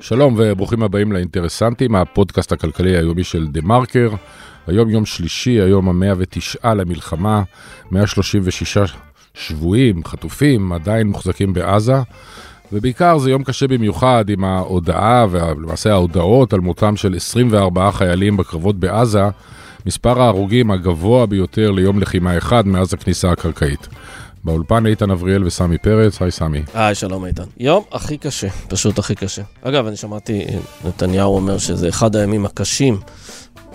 שלום וברוכים הבאים לאינטרסנטים, הפודקאסט הכלכלי היומי של דה מרקר. היום יום שלישי, היום המאה ותשעה למלחמה, 136 שבויים, חטופים, עדיין מוחזקים בעזה, ובעיקר זה יום קשה במיוחד עם ההודעה, ולמעשה ההודעות על מותם של 24 חיילים בקרבות בעזה, מספר ההרוגים הגבוה ביותר ליום לחימה אחד מאז הכניסה הקרקעית. באולפן איתן אבריאל וסמי פרץ, היי סמי. היי, שלום איתן. יום הכי קשה, פשוט הכי קשה. אגב, אני שמעתי נתניהו אומר שזה אחד הימים הקשים.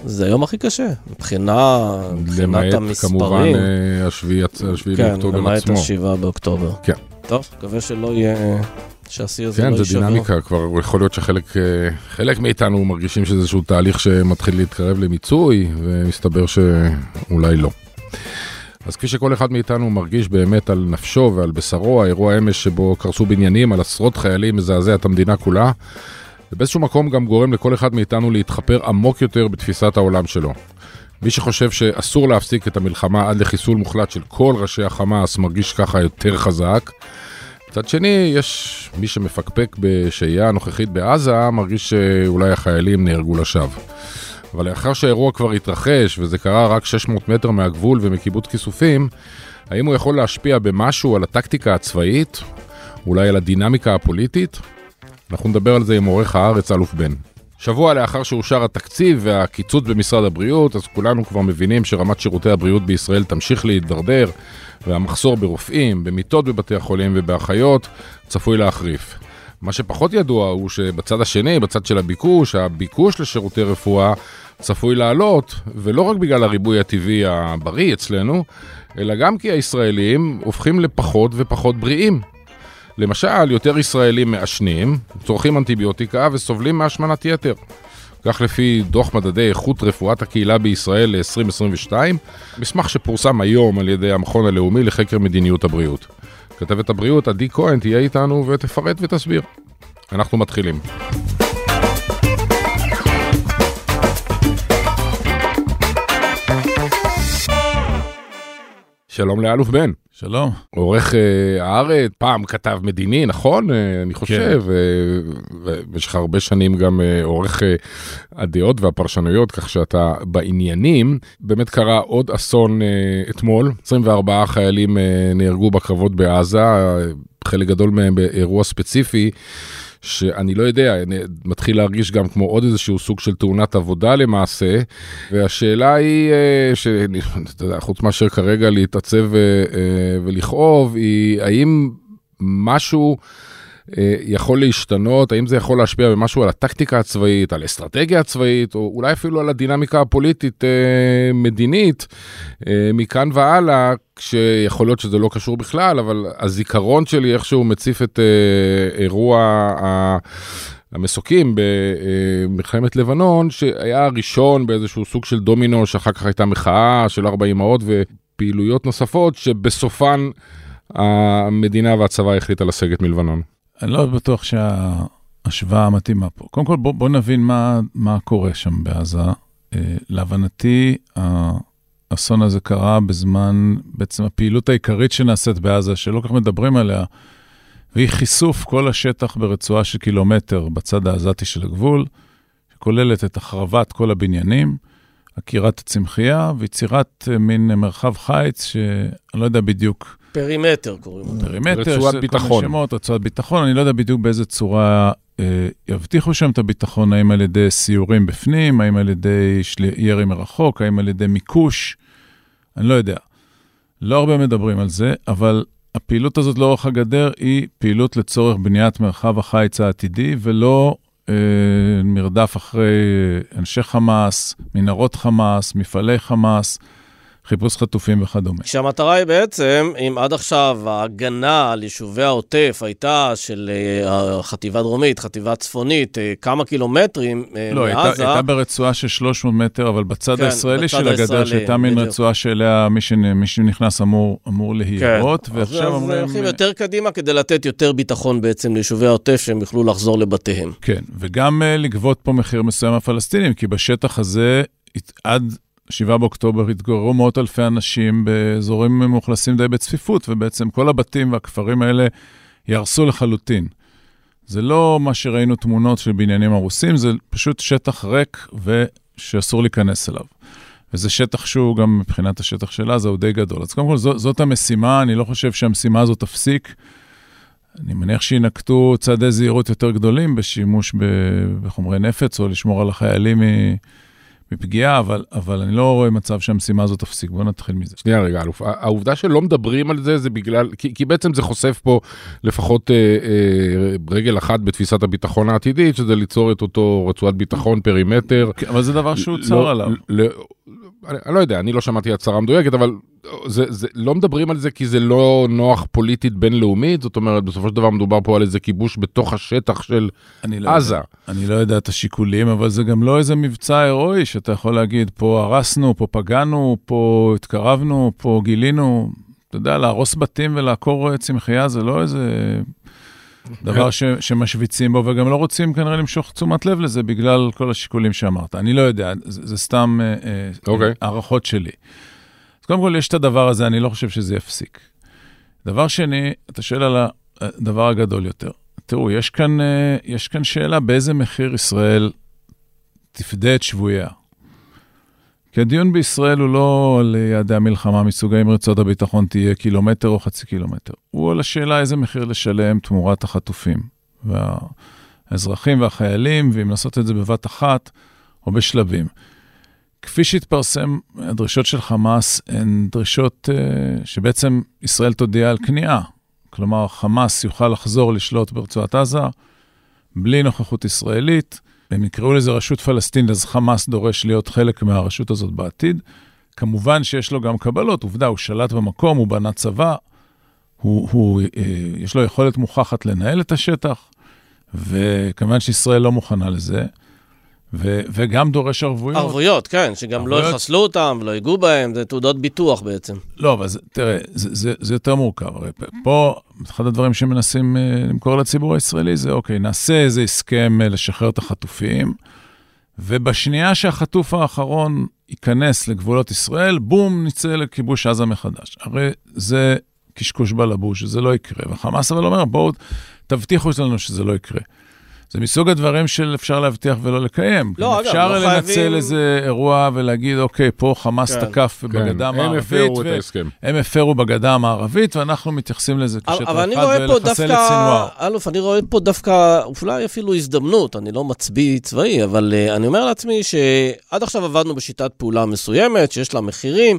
זה היום הכי קשה, מבחינה, מבחינת המספרים. למעט כמובן אה, השביעי כן, באוקטובר עצמו. למעט השבעה באוקטובר. כן. טוב, מקווה שלא יהיה, שהשיא הזה לא כן, יישבר. זה דינמיקה, כבר יכול להיות שחלק אה, חלק מאיתנו מרגישים שזה איזשהו תהליך שמתחיל להתקרב למיצוי, ומסתבר שאולי לא. אז כפי שכל אחד מאיתנו מרגיש באמת על נפשו ועל בשרו, האירוע אמש שבו קרסו בניינים על עשרות חיילים מזעזע את המדינה כולה, ובאיזשהו מקום גם גורם לכל אחד מאיתנו להתחפר עמוק יותר בתפיסת העולם שלו. מי שחושב שאסור להפסיק את המלחמה עד לחיסול מוחלט של כל ראשי החמאס מרגיש ככה יותר חזק. מצד שני, יש מי שמפקפק בשהייה הנוכחית בעזה, מרגיש שאולי החיילים נהרגו לשווא. אבל לאחר שהאירוע כבר התרחש, וזה קרה רק 600 מטר מהגבול ומקיבוץ כיסופים, האם הוא יכול להשפיע במשהו על הטקטיקה הצבאית? אולי על הדינמיקה הפוליטית? אנחנו נדבר על זה עם עורך הארץ, אלוף בן. שבוע לאחר שאושר התקציב והקיצוץ במשרד הבריאות, אז כולנו כבר מבינים שרמת שירותי הבריאות בישראל תמשיך להידרדר, והמחסור ברופאים, במיטות בבתי החולים ובאחיות צפוי להחריף. מה שפחות ידוע הוא שבצד השני, בצד של הביקוש, הביקוש לשירותי רפואה צפוי לעלות, ולא רק בגלל הריבוי הטבעי הבריא אצלנו, אלא גם כי הישראלים הופכים לפחות ופחות בריאים. למשל, יותר ישראלים מעשנים, צורכים אנטיביוטיקה וסובלים מהשמנת יתר. כך לפי דוח מדדי איכות רפואת הקהילה בישראל ל-2022, מסמך שפורסם היום על ידי המכון הלאומי לחקר מדיניות הבריאות. כתבת הבריאות עדי כהן תהיה איתנו ותפרט ותסביר. אנחנו מתחילים. שלום לאלוף בן. שלום. עורך אה, הארץ, פעם כתב מדיני, נכון? אה, אני חושב. אה, ויש לך הרבה שנים גם אה, עורך אה, הדעות והפרשנויות, כך שאתה בעניינים. באמת קרה עוד אסון אה, אתמול, 24 חיילים אה, נהרגו בקרבות בעזה, אה, חלק גדול מהם באירוע ספציפי. שאני לא יודע, אני מתחיל להרגיש גם כמו עוד איזשהו סוג של תאונת עבודה למעשה, והשאלה היא, אה, יודע, חוץ מאשר כרגע להתעצב אה, אה, ולכאוב, היא האם משהו יכול להשתנות, האם זה יכול להשפיע במשהו על הטקטיקה הצבאית, על אסטרטגיה הצבאית, או אולי אפילו על הדינמיקה הפוליטית-מדינית, מכאן והלאה, כשיכול להיות שזה לא קשור בכלל, אבל הזיכרון שלי איכשהו מציף את אירוע המסוקים במלחמת לבנון, שהיה הראשון באיזשהו סוג של דומינו, שאחר כך הייתה מחאה של ארבע אמהות ופעילויות נוספות, שבסופן המדינה והצבא החליטה לסגת מלבנון. אני לא בטוח שההשוואה המתאימה פה. קודם כל, בוא, בוא נבין מה, מה קורה שם בעזה. להבנתי, האסון הזה קרה בזמן, בעצם הפעילות העיקרית שנעשית בעזה, שלא כל כך מדברים עליה, והיא חישוף כל השטח ברצועה של קילומטר בצד העזתי של הגבול, שכוללת את החרבת כל הבניינים, עקירת הצמחייה ויצירת מין מרחב חיץ, שאני לא יודע בדיוק פרימטר קוראים לו. פרימטר, רצועת ביטחון. שמות, רצועת ביטחון, אני לא יודע בדיוק באיזה צורה אה, יבטיחו שם את הביטחון, האם על ידי סיורים בפנים, האם על ידי של... ירי מרחוק, האם על ידי מיקוש, אני לא יודע. לא הרבה מדברים על זה, אבל הפעילות הזאת לאורך הגדר היא פעילות לצורך בניית מרחב החיץ העתידי, ולא אה, מרדף אחרי אנשי חמאס, מנהרות חמאס, מפעלי חמאס. חיפוש חטופים וכדומה. כשהמטרה היא בעצם, אם עד עכשיו ההגנה על יישובי העוטף הייתה של uh, החטיבה הדרומית, חטיבה צפונית, uh, כמה קילומטרים לא, מעזה... לא, הייתה, הייתה ברצועה של 300 מטר, אבל בצד כן, הישראלי בצד של הגדר, שהייתה מין רצועה שאליה מי, שנ, מי שנכנס אמור, אמור להירות, כן. ועכשיו אז אומרים... אז הולכים יותר קדימה כדי לתת יותר ביטחון בעצם ליישובי העוטף, שהם יוכלו לחזור לבתיהם. כן, וגם uh, לגבות פה מחיר מסוים הפלסטינים, כי בשטח הזה, עד 7 באוקטובר התגוררו מאות אלפי אנשים באזורים מאוכלסים די בצפיפות, ובעצם כל הבתים והכפרים האלה ייהרסו לחלוטין. זה לא מה שראינו תמונות של בניינים הרוסים, זה פשוט שטח ריק ושאסור להיכנס אליו. וזה שטח שהוא גם מבחינת השטח של עזה הוא די גדול. אז קודם כל זאת, זאת המשימה, אני לא חושב שהמשימה הזאת תפסיק. אני מניח שינקטו צעדי זהירות יותר גדולים בשימוש בחומרי נפץ או לשמור על החיילים מפגיעה, אבל, אבל אני לא רואה מצב שהמשימה הזאת תפסיק. בואו נתחיל מזה. שנייה רגע, אלוף, העובדה שלא מדברים על זה, זה בגלל, כי, כי בעצם זה חושף פה לפחות אה, אה, רגל אחת בתפיסת הביטחון העתידית, שזה ליצור את אותו רצועת ביטחון פרימטר. כן, אבל זה דבר שהוא צר לא, עליו. לא, אני, אני לא יודע, אני לא שמעתי הצהרה מדויקת, אבל זה, זה, לא מדברים על זה כי זה לא נוח פוליטית בינלאומית, זאת אומרת, בסופו של דבר מדובר פה על איזה כיבוש בתוך השטח של לא עזה. יודע, אני לא יודע את השיקולים, אבל זה גם לא איזה מבצע הירואי שאתה יכול להגיד, פה הרסנו, פה פגענו, פה התקרבנו, פה גילינו. אתה יודע, להרוס בתים ולעקור צמחייה זה לא איזה דבר ש, שמשוויצים בו, וגם לא רוצים כנראה למשוך תשומת לב לזה בגלל כל השיקולים שאמרת. אני לא יודע, זה, זה סתם okay. אה, אה, אוקיי. הערכות שלי. אז קודם כל, יש את הדבר הזה, אני לא חושב שזה יפסיק. דבר שני, אתה שואל על הדבר הגדול יותר. תראו, יש כאן, אה, יש כאן שאלה באיזה מחיר ישראל תפדה את שבוייה. כי הדיון בישראל הוא לא על יעדי המלחמה מסוג האם רצועת הביטחון תהיה קילומטר או חצי קילומטר. הוא על השאלה איזה מחיר לשלם תמורת החטופים. והאזרחים והחיילים, ואם לעשות את זה בבת אחת או בשלבים. כפי שהתפרסם, הדרישות של חמאס הן דרישות uh, שבעצם ישראל תודיע על כניעה. כלומר, חמאס יוכל לחזור לשלוט ברצועת עזה בלי נוכחות ישראלית. הם יקראו לזה רשות פלסטינית, אז חמאס דורש להיות חלק מהרשות הזאת בעתיד. כמובן שיש לו גם קבלות, עובדה, הוא שלט במקום, הוא בנה צבא, הוא, הוא, uh, יש לו יכולת מוכחת לנהל את השטח, וכמובן שישראל לא מוכנה לזה. ו- וגם דורש ערבויות. ערבויות, כן, שגם לא ערבויות... לא יחסלו אותם, לא ייגעו בהם, זה תעודות ביטוח בעצם. לא, אבל זה, תראה, זה, זה, זה יותר מורכב. הרי פה, אחד הדברים שמנסים uh, למכור לציבור הישראלי זה, אוקיי, נעשה איזה הסכם uh, לשחרר את החטופים, ובשנייה שהחטוף האחרון ייכנס לגבולות ישראל, בום, נצא לכיבוש עזה מחדש. הרי זה קשקוש בלבוש, זה לא יקרה. וחמאס אבל אומר, בואו, תבטיחו לנו שזה לא יקרה. זה מסוג הדברים של אפשר להבטיח ולא לקיים. לא, אגב, אפשר לא לנצל חייבים... איזה אירוע ולהגיד, אוקיי, פה חמאס כן, תקף כן. בגדה המערבית. הם הפרו את ההסכם. הם הפרו בגדה המערבית, ואנחנו מתייחסים לזה כשטח אחד ולחסל את סינואר. אלוף, אני רואה פה דווקא, אולי אפילו הזדמנות, אני לא מצביא צבאי, אבל uh, אני אומר לעצמי שעד עכשיו עבדנו בשיטת פעולה מסוימת, שיש לה מחירים.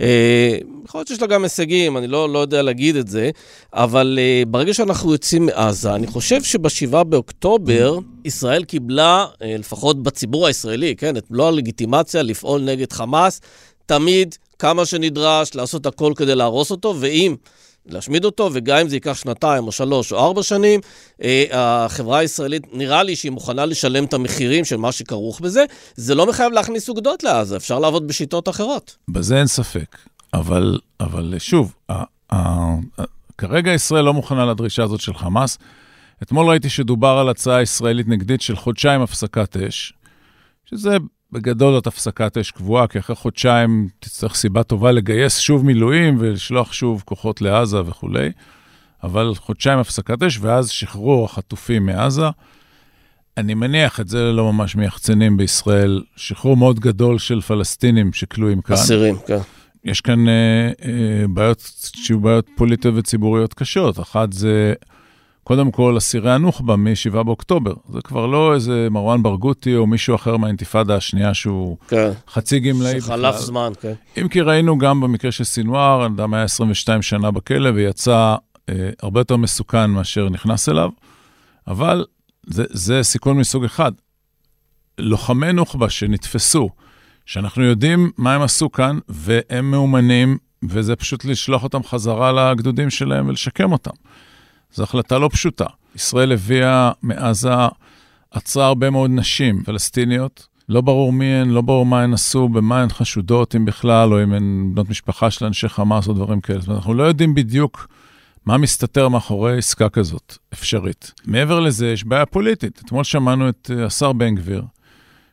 אה, יכול להיות שיש לה גם הישגים, אני לא, לא יודע להגיד את זה, אבל uh, ברגע שאנחנו יוצאים מעזה, אני חושב שב-7 באוקטובר, ישראל קיבלה, uh, לפחות בציבור הישראלי, כן, את מלוא הלגיטימציה לפעול נגד חמאס, תמיד, כמה שנדרש, לעשות הכל כדי להרוס אותו, ואם... להשמיד אותו, וגם אם זה ייקח שנתיים או שלוש או ארבע שנים, אה, החברה הישראלית, נראה לי שהיא מוכנה לשלם את המחירים של מה שכרוך בזה. זה לא מחייב להכניס אוגדות לעזה, אפשר לעבוד בשיטות אחרות. בזה אין ספק. אבל, אבל שוב, כרגע ישראל לא מוכנה לדרישה הזאת של חמאס. אתמול ראיתי שדובר על הצעה ישראלית נגדית של חודשיים הפסקת אש, שזה בגדול זאת הפסקת אש קבועה, כי אחרי חודשיים תצטרך סיבה טובה לגייס שוב מילואים ולשלוח שוב כוחות לעזה וכולי, אבל חודשיים הפסקת אש, ואז שחרור החטופים מעזה. אני מניח, את זה לא ממש מייחצנים בישראל, שחרור מאוד גדול של פלסטינים שכלואים כאן. אסירים, כן. יש כאן אה, אה, בעיות שיהיו בעיות פוליטיות וציבוריות קשות. אחת זה קודם כל, אסירי הנוח'בה מ-7 באוקטובר. זה כבר לא איזה מרואן ברגותי או מישהו אחר מהאינתיפאדה השנייה שהוא כן. חצי גמלאי בכלל. שחלף זמן, כן. אם כי ראינו גם במקרה של סינואר, אדם היה 22 שנה בכלא ויצא אה, הרבה יותר מסוכן מאשר נכנס אליו, אבל זה, זה סיכון מסוג אחד. לוחמי נוח'בה שנתפסו, שאנחנו יודעים מה הם עשו כאן, והם מאומנים, וזה פשוט לשלוח אותם חזרה לגדודים שלהם ולשקם אותם. זו החלטה לא פשוטה. ישראל הביאה מעזה, עצרה הרבה מאוד נשים פלסטיניות. לא ברור מי הן, לא ברור מה הן עשו, במה הן חשודות, אם בכלל, או אם הן בנות משפחה של אנשי חמאס או דברים כאלה. זאת אומרת, אנחנו לא יודעים בדיוק מה מסתתר מאחורי עסקה כזאת, אפשרית. מעבר לזה, יש בעיה פוליטית. אתמול שמענו את אה, השר בן גביר,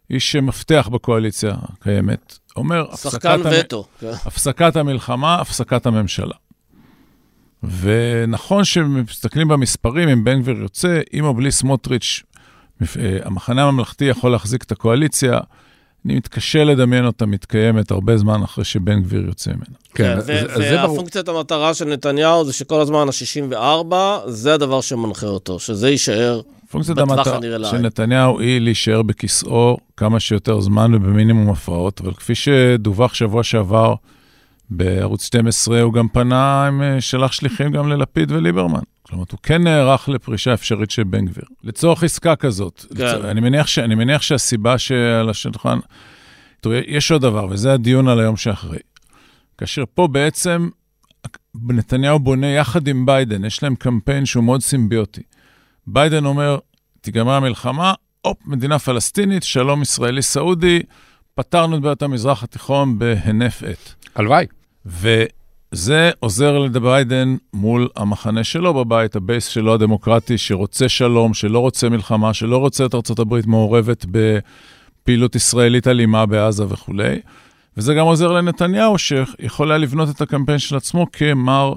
איש מפתח בקואליציה הקיימת, אומר, שחקן וטו. המ... הפסקת המלחמה, הפסקת הממשלה. ונכון שמסתכלים במספרים, אם בן גביר יוצא, עם או בלי סמוטריץ', אה, המחנה הממלכתי יכול להחזיק את הקואליציה. אני מתקשה לדמיין אותה מתקיימת הרבה זמן אחרי שבן גביר יוצא ממנה. כן, כן והפונקציית המטרה של נתניהו זה שכל הזמן ה-64, זה הדבר שמנחה אותו, שזה יישאר פונקציית המטרה של נתניהו היא להישאר בכיסאו כמה שיותר זמן ובמינימום הפרעות, אבל כפי שדווח שבוע שעבר בערוץ 12, הוא גם פנה, עם, אה, שלח שליחים גם ללפיד וליברמן. כלומר, הוא כן נערך לפרישה אפשרית של בן גביר. לצורך עסקה כזאת. כן. לצורך, אני, מניח ש, אני מניח שהסיבה שעל השולחן... תראו, יש עוד דבר, וזה הדיון על היום שאחרי. כאשר פה בעצם נתניהו בונה יחד עם ביידן, יש להם קמפיין שהוא מאוד סימביוטי. ביידן אומר, תיגמר המלחמה, הופ, מדינה פלסטינית, שלום ישראלי-סעודי, פתרנו את בעיות המזרח התיכון בהינף עט. הלוואי. וזה עוזר לביידן מול המחנה שלו בבית, הבייס שלו הדמוקרטי, שרוצה שלום, שלא רוצה מלחמה, שלא רוצה את ארה"ב מעורבת בפעילות ישראלית אלימה בעזה וכולי. וזה גם עוזר לנתניהו, שיכול היה לבנות את הקמפיין של עצמו כמר...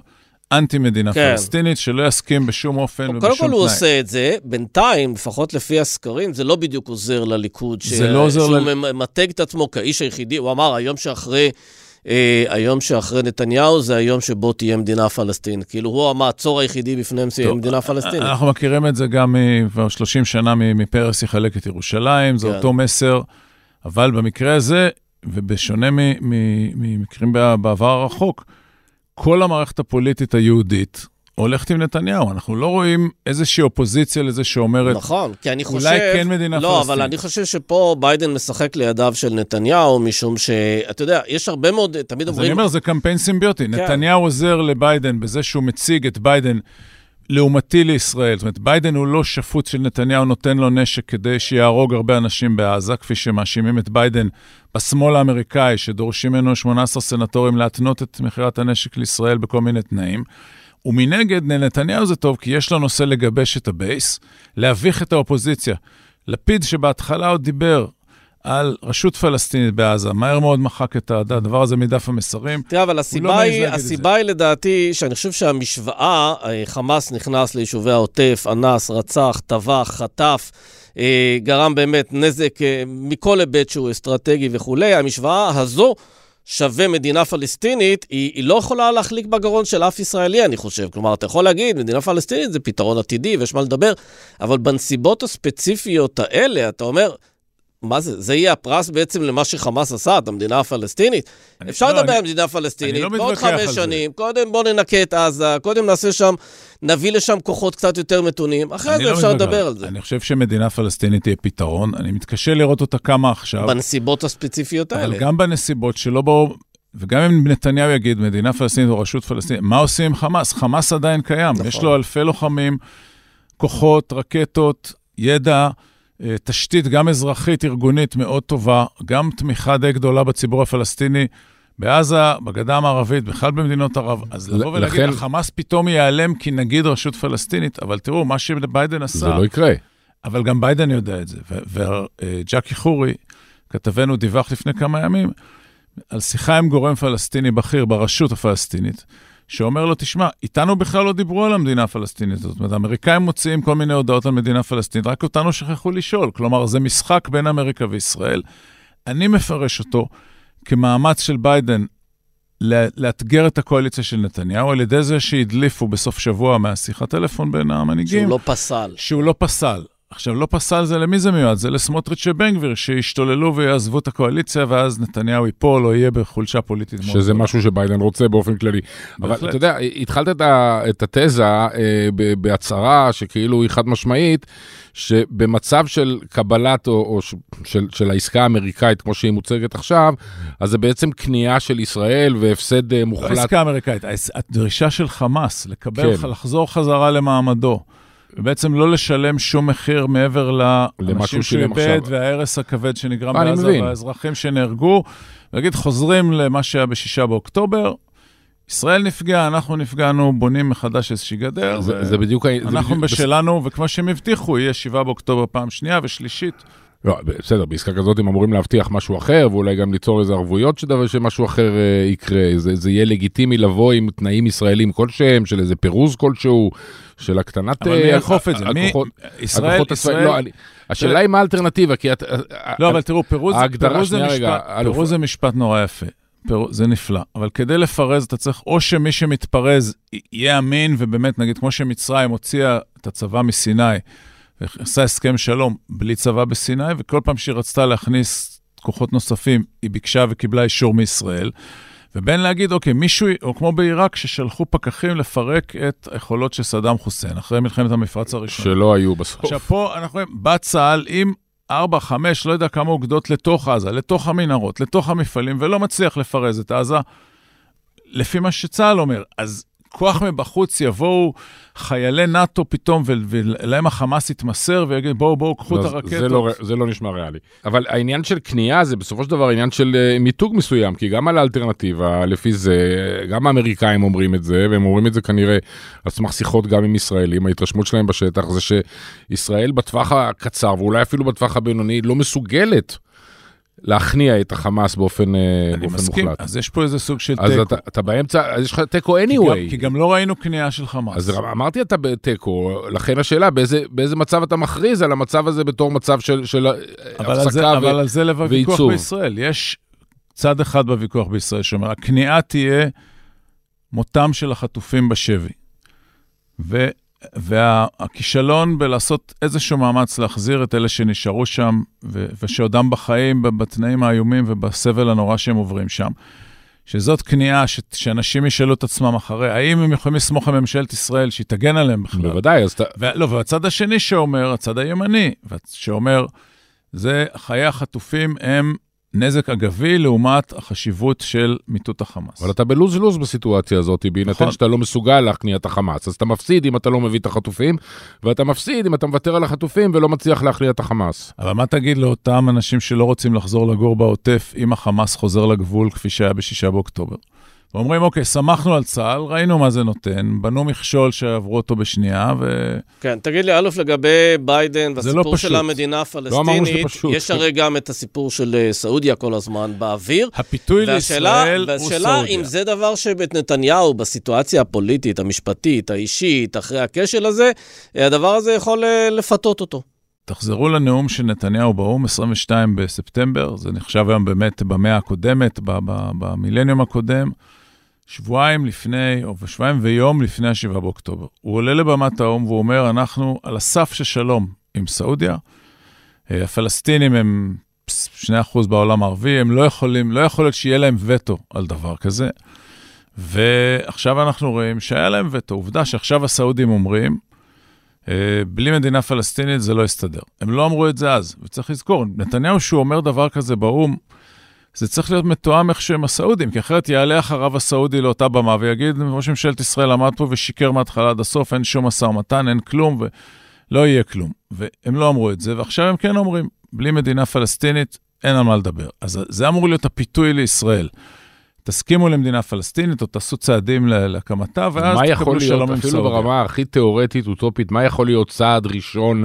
אנטי-מדינה כן. פלסטינית, שלא יסכים בשום אופן ובשום תנאי. קודם כל הוא עושה את זה, בינתיים, לפחות לפי הסקרים, זה לא בדיוק עוזר לליכוד. ש... זה לא עוזר שהוא ל... ממתג את עצמו כאיש היחידי, הוא אמר, היום שאחרי... אה, היום שאחרי נתניהו זה היום שבו תהיה מדינה פלסטינית. כאילו, הוא המעצור היחידי בפניהם שיהיה מדינה פלסטינית. אנחנו מכירים את זה גם כבר 30 שנה מפרס יחלק את ירושלים, זה כן. אותו מסר, אבל במקרה הזה, ובשונה ממקרים בעבר הרחוק, כל המערכת הפוליטית היהודית הולכת עם נתניהו. אנחנו לא רואים איזושהי אופוזיציה לזה שאומרת, נכון, כי אני חושב... אולי כן מדינה לא, פלסטינית. לא, אבל אני חושב שפה ביידן משחק לידיו של נתניהו, משום שאתה יודע, יש הרבה מאוד, תמיד אז אומרים... אז אני אומר, זה קמפיין סימביוטי. כן. נתניהו עוזר לביידן בזה שהוא מציג את ביידן לעומתי לישראל. זאת אומרת, ביידן הוא לא שפוט של נתניהו נותן לו נשק כדי שיהרוג הרבה אנשים בעזה, כפי שמאשימים את ביידן בשמאל האמריקאי, שדורשים ממנו 18 סנטורים להתנות את מכירת הנשק לישראל בכל מיני תנאים. ומנגד, לנתניהו זה טוב, כי יש לו נושא לגבש את הבייס, להביך את האופוזיציה. לפיד, שבהתחלה עוד דיבר על רשות פלסטינית בעזה, מהר מאוד מחק את הדבר הזה מדף המסרים. תראה, אבל הסיבה, לא היא, הסיבה היא לדעתי, שאני חושב שהמשוואה, אה, חמאס נכנס ליישובי העוטף, אנס, רצח, טבח, חטף. אה, גרם באמת נזק אה, מכל היבט שהוא אסטרטגי וכולי. המשוואה הזו שווה מדינה פלסטינית, היא, היא לא יכולה להחליק בגרון של אף ישראלי, אני חושב. כלומר, אתה יכול להגיד, מדינה פלסטינית זה פתרון עתידי ויש מה לדבר, אבל בנסיבות הספציפיות האלה, אתה אומר, מה זה? זה יהיה הפרס בעצם למה שחמאס עשה, את המדינה הפלסטינית? אפשר לא, לדבר על מדינה פלסטינית, לא בעוד חמש שנים, זה. קודם בואו ננקה את עזה, קודם נעשה שם, נביא לשם כוחות קצת יותר מתונים, אחרי זה לא אפשר לדבר על זה. אני חושב שמדינה פלסטינית תהיה פתרון, אני מתקשה לראות אותה כמה עכשיו. בנסיבות הספציפיות האלה. אבל גם בנסיבות שלא ברור, וגם אם נתניהו יגיד מדינה פלסטינית או רשות פלסטינית, מה עושים עם חמאס? חמאס עדיין קיים, נכון. יש לו אלפי לוחמים, כוחות, רקטות, ידע. אה, תשתית גם אזרחית, ארגונית מאוד טובה, גם תמיכה די גדולה בציבור הפלסטיני בעזה, בגדה המערבית, בכלל במדינות ערב. אז לבוא ולהגיד, לכן... החמאס פתאום ייעלם כי נגיד רשות פלסטינית, אבל תראו, מה שביידן עשה... זה לא יקרה. אבל גם ביידן יודע את זה. וג'קי חורי, כתבנו, דיווח לפני כמה ימים על שיחה עם גורם פלסטיני בכיר ברשות הפלסטינית, שאומר לו, תשמע, איתנו בכלל לא דיברו על המדינה הפלסטינית הזאת. זאת אומרת, האמריקאים מוציאים כל מיני הודעות על מדינה פלסטינית, רק אותנו שכחו לשאול. כלומר, זה משחק בין אמריקה וישראל. אני מפרש אותו כמאמץ של ביידן לאתגר את הקואליציה של נתניהו, על ידי זה שהדליפו בסוף שבוע מהשיחת טלפון בין המנהיגים. שהוא לא פסל. שהוא לא פסל. עכשיו, לא פסל זה למי זה מיועד? זה לסמוטריץ' ובן גביר, שישתוללו ויעזבו את הקואליציה, ואז נתניהו ייפול או יהיה בחולשה פוליטית מאוד. שזה משהו שביידן רוצה באופן כללי. בהחלט. אבל אתה יודע, התחלת את, ה, את התזה אה, בהצהרה שכאילו היא חד משמעית, שבמצב של קבלת או, או של, של העסקה האמריקאית, כמו שהיא מוצגת עכשיו, אז זה בעצם כניעה של ישראל והפסד אה, מוחלט. לא עסקה אמריקאית, הדרישה של חמאס לקבל, כן. לחזור חזרה למעמדו. ובעצם לא לשלם שום מחיר מעבר לאנשים שהוא איבד וההרס הכבד שנגרם בעזה והאזרחים שנהרגו. ולהגיד, חוזרים למה שהיה בשישה באוקטובר, ישראל נפגעה, אנחנו נפגענו, בונים מחדש איזושהי גדר. זה, זה בדיוק... אנחנו זה בשלנו, בדיוק... וכמו שהם הבטיחו, יהיה שבעה באוקטובר פעם שנייה ושלישית. לא, בסדר, בעסקה כזאת הם אמורים להבטיח משהו אחר, ואולי גם ליצור איזה ערבויות שדבר שמשהו אחר אה, יקרה. זה, זה יהיה לגיטימי לבוא עם תנאים ישראלים כלשהם, של איזה פירוז כלשהו, של הקטנת... אבל מי אה, יאכוף את זה? מי... הכוחות- ישראל, הכוחות. ישראל... לא, אני- השאלה היא מה האלטרנטיבה, כי את... לא, אבל תראו, פירוז, פירוז, זה רגע, משפט, אלוף. פירוז זה משפט נורא יפה. פירוז, זה נפלא. אבל כדי לפרז אתה צריך או שמי שמתפרז יהיה אמין, ובאמת, נגיד, כמו שמצרים הוציאה את הצבא מסיני, ועשה הסכם שלום בלי צבא בסיני, וכל פעם שהיא רצתה להכניס כוחות נוספים, היא ביקשה וקיבלה אישור מישראל. ובין להגיד, אוקיי, מישהו, או כמו בעיראק, ששלחו פקחים לפרק את היכולות של סדאם חוסיין, אחרי מלחמת המפרץ הראשונה. שלא היו בסוף. עכשיו, פה אנחנו רואים, בא צה"ל עם 4, 5, לא יודע כמה אוגדות לתוך עזה, לתוך המנהרות, לתוך המפעלים, ולא מצליח לפרז את עזה, לפי מה שצה"ל אומר. אז כוח מבחוץ יבואו חיילי נאט"ו פתאום, ולהם החמאס יתמסר ויגיד, בואו, בואו, קחו את לא, הרקטות. זה לא, זה לא נשמע ריאלי. אבל העניין של קנייה זה בסופו של דבר עניין של אה, מיתוג מסוים, כי גם על האלטרנטיבה, לפי זה, גם האמריקאים אומרים את זה, והם אומרים את זה כנראה על סמך שיחות גם עם ישראלים, ההתרשמות שלהם בשטח זה שישראל בטווח הקצר, ואולי אפילו בטווח הבינוני, לא מסוגלת להכניע את החמאס באופן, אה, באופן מסכים, מוחלט. אז יש פה איזה סוג של אז תיקו. אתה, אתה באמצע, אז יש לך תיקו כי anyway. גם- כי גם לא ראינו כניעה של חמאס. אז אמרתי אתה בתיקו, לכן השאלה באיזה, באיזה מצב אתה מכריז על המצב הזה בתור מצב של, של אבל על, הפסקה זה, ו... אבל על זה לב הוויכוח. בישראל. יש צד אחד בוויכוח בישראל שאומר, הכניעה תהיה מותם של החטופים בשבי. ו, והכישלון בלעשות איזשהו מאמץ להחזיר את אלה שנשארו שם, ו, ושעודם בחיים בתנאים האיומים ובסבל הנורא שהם עוברים שם. שזאת כניעה ש, שאנשים ישאלו את עצמם אחרי, האם הם יכולים לסמוך על ממשלת ישראל שהיא תגן עליהם בכלל? בוודאי, אז אתה... ו- לא, והצד השני שאומר, הצד הימני, שאומר, זה חיי החטופים הם נזק אגבי לעומת החשיבות של מיטוט החמאס. אבל אתה בלוז-לוז בסיטואציה הזאת, בהינתן נכון. שאתה לא מסוגל להכניע את החמאס. אז אתה מפסיד אם אתה לא מביא את החטופים, ואתה מפסיד אם אתה מוותר על החטופים ולא מצליח להכניע את החמאס. אבל מה תגיד לאותם אנשים שלא רוצים לחזור לגור בעוטף אם החמאס חוזר לגבול כפי שהיה בשישה באוקטובר? ואומרים, אוקיי, שמחנו על צה"ל, ראינו מה זה נותן, בנו מכשול שעברו אותו בשנייה, ו... כן, תגיד לי, אלוף, לגבי ביידן זה לא והסיפור של פשוט. המדינה לא הפלסטינית, פשוט. יש הרי גם את הסיפור של אה, סעודיה כל הזמן באוויר. הפיתוי והשאלה, לישראל הוא והשאלה סעודיה. אם זה דבר שבית נתניהו, בסיטואציה הפוליטית, המשפטית, האישית, אחרי הכשל הזה, אה, הדבר הזה יכול אה, לפתות אותו. תחזרו לנאום של נתניהו באו"ם, 22 בספטמבר, זה נחשב היום באמת במאה הקודמת, במילניום הקודם, שבועיים לפני, או שבועיים ויום לפני ה-7 באוקטובר. הוא עולה לבמת האו"ם והוא אומר, אנחנו על הסף של שלום עם סעודיה. אה, הפלסטינים הם 2% בעולם הערבי, הם לא יכולים, לא יכול להיות שיהיה להם וטו על דבר כזה. ועכשיו אנחנו רואים שהיה להם וטו. עובדה שעכשיו הסעודים אומרים, בלי מדינה פלסטינית זה לא יסתדר. הם לא אמרו את זה אז, וצריך לזכור, נתניהו שהוא אומר דבר כזה באו"ם, זה צריך להיות מתואם איכשהו עם הסעודים, כי אחרת יעלה אחריו הסעודי לאותה במה ויגיד, ראש ממשלת ישראל עמד פה ושיקר מההתחלה עד הסוף, אין שום משא ומתן, אין כלום, ולא יהיה כלום. והם לא אמרו את זה, ועכשיו הם כן אומרים, בלי מדינה פלסטינית אין על מה לדבר. אז זה אמור להיות הפיתוי לישראל. תסכימו למדינה פלסטינית, או תעשו צעדים להקמתה, ואז תקבלו להיות, שלום עם אפילו סעודיה. ברמה הכי תיאורטית, אוטופית, מה יכול להיות צעד ראשון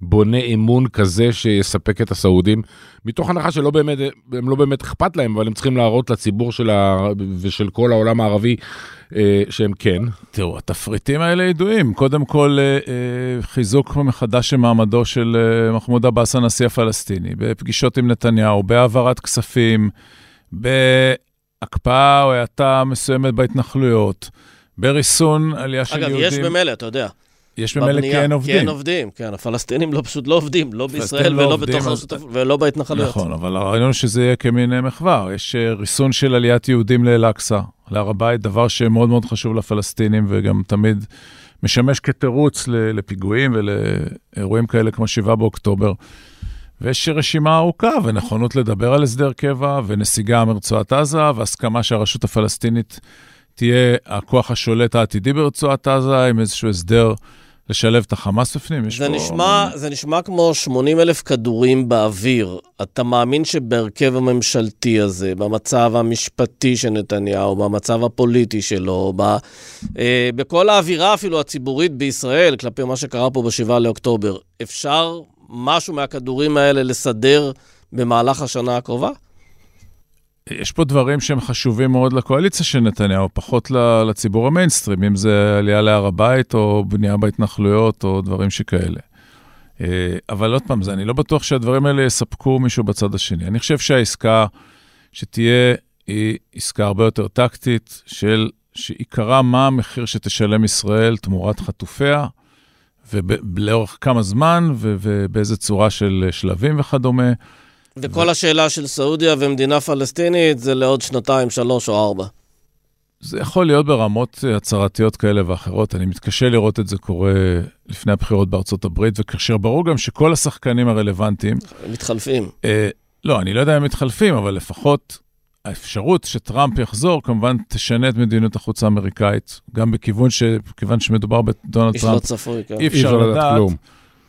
בונה אמון כזה שיספק את הסעודים? מתוך הנחה שלא באמת, הם לא באמת אכפת להם, אבל הם צריכים להראות לציבור של ה... ושל כל העולם הערבי אה, שהם כן. תראו, התפריטים האלה ידועים. קודם כל, אה, אה, חיזוק מחדש של מעמדו של אה, מחמוד עבאס, הנשיא הפלסטיני, בפגישות עם נתניהו, בהעברת כספים, בהקפאה או האטה מסוימת בהתנחלויות, בריסון עלייה של אגב, יהודים. יש במילא, אתה יודע. יש במילא כי אין כי עובדים. אין עובדים, כן. הפלסטינים לא, פשוט לא עובדים, לא בישראל לא ולא עובדים, בתוך אז- ולא בהתנחלויות. נכון, אבל הרעיון שזה יהיה כמין מחווה. יש אה, ריסון של עליית יהודים לאל-אקצא, להר הבית, דבר שמאוד מאוד חשוב לפלסטינים, וגם תמיד משמש כתירוץ לפיגועים ולאירועים כאלה כמו 7 באוקטובר. ויש רשימה ארוכה ונכונות לדבר על הסדר קבע ונסיגה מרצועת עזה והסכמה שהרשות הפלסטינית תהיה הכוח השולט העתידי ברצועת עזה עם איזשהו הסדר לשלב את החמאס בפנים. זה פה- נשמע, זה נשמע כמו 80 אלף כדורים באוויר. אתה מאמין שבהרכב הממשלתי הזה, במצב המשפטי של נתניהו, במצב הפוליטי שלו, ב, אה, בכל האווירה אפילו הציבורית בישראל, כלפי מה שקרה פה ב-7 לאוקטובר, אפשר משהו מהכדורים האלה לסדר במהלך השנה הקרובה? יש פה דברים שהם חשובים מאוד לקואליציה של נתניהו, פחות לציבור המיינסטרים, אם זה עלייה להר הבית או בנייה בהתנחלויות או דברים שכאלה. אה, אבל עוד פעם, אני לא בטוח שהדברים האלה יספקו מישהו בצד השני. אני חושב שהעסקה שתהיה היא עסקה הרבה יותר טקטית, של, שעיקרה מה המחיר שתשלם ישראל תמורת חטופיה, ולאורך כמה זמן ובאיזה צורה של שלבים וכדומה. וכל השאלה של סעודיה ומדינה פלסטינית זה לעוד שנתיים, שלוש או ארבע. זה יכול להיות ברמות הצהרתיות כאלה ואחרות. אני מתקשה לראות את זה קורה לפני הבחירות בארצות הברית, וכאשר ברור גם שכל השחקנים הרלוונטיים... מתחלפים. אה, לא, אני לא יודע אם מתחלפים, אבל לפחות האפשרות שטראמפ יחזור, כמובן תשנה את מדיניות החוץ האמריקאית, גם בכיוון ש... כיוון שמדובר בדונלד טראמפ. איש לא צפוי, כן. אי אפשר לדעת. כלום.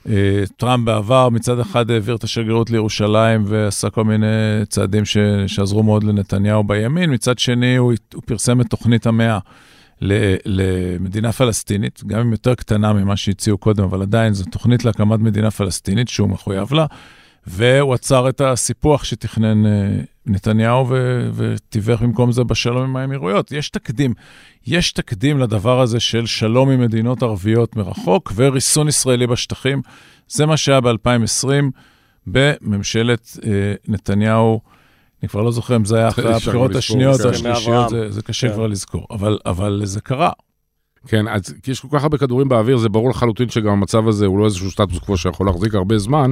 אה, טראמפ בעבר מצד אחד העביר את השגרירות לירושלים ועשה כל מיני צעדים ש, שעזרו מאוד לנתניהו בימין, מצד שני הוא, הוא פרסם את תוכנית המאה למדינה פלסטינית, גם אם יותר קטנה ממה שהציעו קודם, אבל עדיין זו תוכנית להקמת מדינה פלסטינית שהוא מחויב לה, והוא עצר את הסיפוח שתכנן אה, נתניהו ו- ותיווך במקום זה בשלום עם האמירויות. יש תקדים, יש תקדים לדבר הזה של שלום עם מדינות ערביות מרחוק וריסון ישראלי בשטחים. זה מה שהיה ב-2020 בממשלת אה, נתניהו. אני כבר לא זוכר אם זה היה אחרי הבחירות השניות או השלישיות, זה, זה קשה כן. כבר לזכור, אבל, אבל זה קרה. כן, אז יש כל כך הרבה כדורים באוויר, זה ברור לחלוטין שגם המצב הזה הוא לא איזשהו סטטוס קוו שיכול להחזיק הרבה זמן.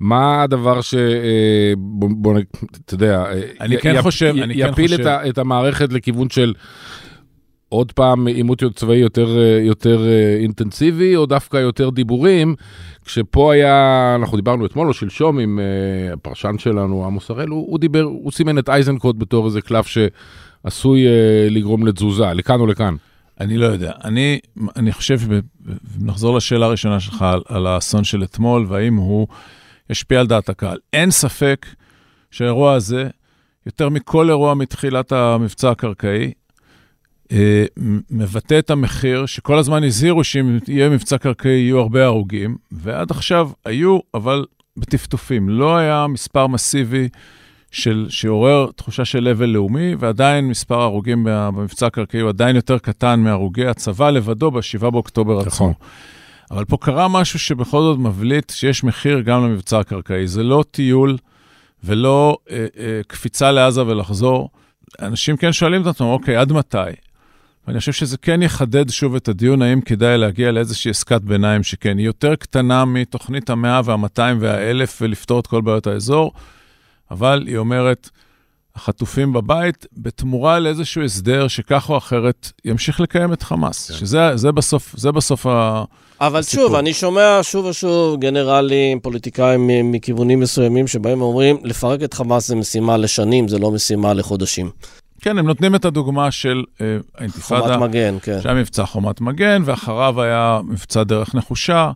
מה הדבר ש... אה, בוא, בוא אתה יודע, אה, אני כן חושב, אני כן חושב... יפיל את המערכת לכיוון של עוד פעם עימות צבאי יותר, אה, יותר אינטנסיבי, או דווקא יותר דיבורים, כשפה היה, אנחנו דיברנו אתמול או שלשום עם הפרשן שלנו, עמוס הראל, הוא, הוא דיבר, הוא סימן את אייזנקוט בתור איזה קלף שעשוי לגרום לתזוזה, לכאן או לכאן. אני לא יודע. אני, אני חושב, נחזור לשאלה הראשונה שלך על, על האסון של אתמול, והאם הוא... ישפיע על דעת הקהל. אין ספק שהאירוע הזה, יותר מכל אירוע מתחילת המבצע הקרקעי, אה, מבטא את המחיר שכל הזמן הזהירו שאם יהיה מבצע קרקעי יהיו הרבה הרוגים, ועד עכשיו היו, אבל בטפטופים. לא היה מספר מסיבי של, שעורר תחושה של אבל לאומי, ועדיין מספר ההרוגים במבצע הקרקעי הוא עדיין יותר קטן מהרוגי הצבא לבדו ב-7 באוקטובר נכון. עצמו. אבל פה קרה משהו שבכל זאת מבליט שיש מחיר גם למבצע הקרקעי. זה לא טיול ולא אה, אה, קפיצה לעזה ולחזור. אנשים כן שואלים את עצמם, אוקיי, עד מתי? ואני חושב שזה כן יחדד שוב את הדיון, האם כדאי להגיע לאיזושהי עסקת ביניים שכן, היא יותר קטנה מתוכנית המאה והמאתיים והאלף ולפתור את כל בעיות האזור, אבל היא אומרת, החטופים בבית, בתמורה לאיזשהו הסדר שכך או אחרת ימשיך לקיים את חמאס, כן. שזה זה בסוף, זה בסוף ה... אבל הסיפור. שוב, אני שומע שוב ושוב גנרלים, פוליטיקאים מכיוונים מסוימים שבאים ואומרים, לפרק את חמאס זה משימה לשנים, זה לא משימה לחודשים. כן, הם נותנים את הדוגמה של אה, האינתיפאדה. חומת מגן, כן. שהיה מבצע חומת מגן, ואחריו היה מבצע דרך נחושה,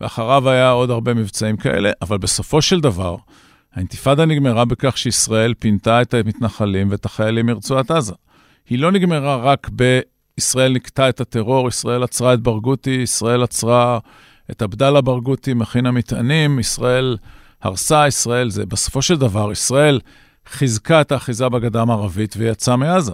ואחריו היה עוד הרבה מבצעים כאלה, אבל בסופו של דבר, האינתיפאדה נגמרה בכך שישראל פינתה את המתנחלים ואת החיילים מרצועת עזה. היא לא נגמרה רק בישראל נקטה את הטרור, ישראל עצרה את ברגותי, ישראל עצרה את עבדאללה ברגותי, מכין המטענים, ישראל הרסה, ישראל זה. בסופו של דבר, ישראל חיזקה את האחיזה בגדה המערבית ויצאה מעזה.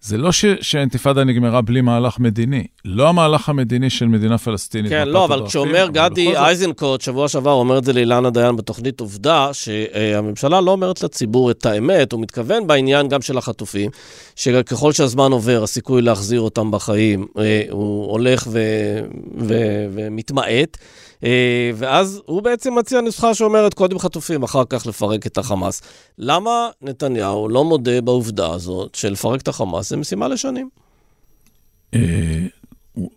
זה לא ש, שהאינתיפאדה נגמרה בלי מהלך מדיני. לא המהלך המדיני של מדינה פלסטינית. כן, לא, אבל כשאומר גדי אייזנקוט, שבוע שעבר אומר את זה לאילנה דיין בתוכנית עובדה, שהממשלה לא אומרת לציבור את האמת, הוא מתכוון בעניין גם של החטופים, שככל שהזמן עובר, הסיכוי להחזיר אותם בחיים אה, הוא הולך ו, ו, ומתמעט. אה, ואז הוא בעצם מציע נוסחה שאומרת קודם חטופים, אחר כך לפרק את החמאס. למה נתניהו לא מודה בעובדה הזאת שלפרק את החמאס זה משימה לשנים? אה,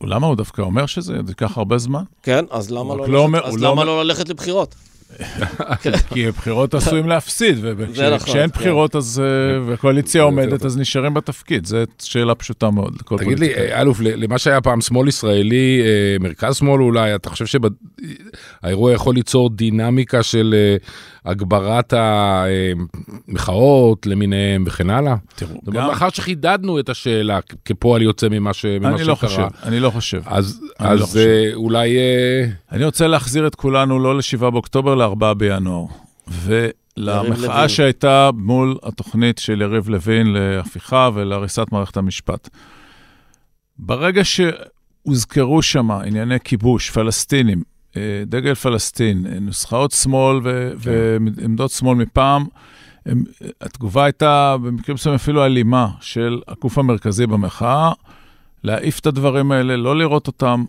למה הוא דווקא אומר שזה ייקח הרבה זמן? כן, אז למה לא, לא, לא למה לא ללכת לבחירות? כי בחירות עשויים להפסיד, וכשאין נכון, כן. בחירות אז, אה, והקואליציה עומדת, אז נשארים בתפקיד. זו שאלה פשוטה מאוד תגיד לי, אלוף, למה שהיה פעם שמאל ישראלי, אה, מרכז שמאל אולי, אתה חושב שהאירוע יכול ליצור דינמיקה של הגברת המחאות למיניהם וכן הלאה? תראו, זאת אומרת, מאחר שחידדנו את השאלה כפועל יוצא ממה ש- ממה אני לא שקרה, חושב, אני לא חושב. אז, אני לא אז חושב. אה, אולי... אה, אני רוצה להחזיר את כולנו לא ל-7 באוקטובר, ל-4 בינואר. ולמחאה. שהייתה מול התוכנית של יריב לוין להפיכה ולהריסת מערכת המשפט. ברגע שהוזכרו שם ענייני כיבוש, פלסטינים, אה, דגל פלסטין, אה, נוסחאות שמאל ו- ועמדות שמאל מפעם, הם, התגובה הייתה במקרים מסוימים אפילו אלימה של הגוף המרכזי במחאה, להעיף את הדברים האלה, לא לראות אותם.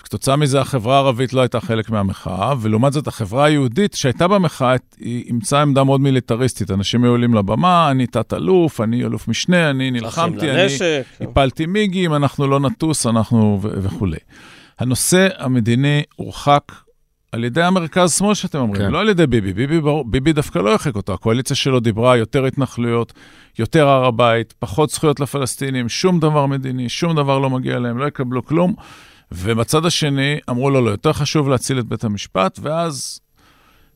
וכתוצאה מזה החברה הערבית לא הייתה חלק מהמחאה, ולעומת זאת החברה היהודית שהייתה במחאה, היא אימצה עמדה מאוד מיליטריסטית. אנשים היו עולים לבמה, אני תת-אלוף, אני אלוף משנה, אני נלחמתי, אני לנשק. הפלתי מיגים, אנחנו לא נטוס, אנחנו ו- וכולי. הנושא המדיני הורחק על ידי המרכז-שמאל שאתם אומרים, כן. כן. לא על ידי ביבי. ביבי, ברור- ביבי דווקא לא הרחיק אותו, הקואליציה שלו דיברה יותר התנחלויות, יותר הר הבית, פחות זכויות לפלסטינים, שום דבר מדיני, שום דבר לא מגיע להם, לא יקבלו כלום. ובצד השני אמרו לו, לא, יותר חשוב להציל את בית המשפט, ואז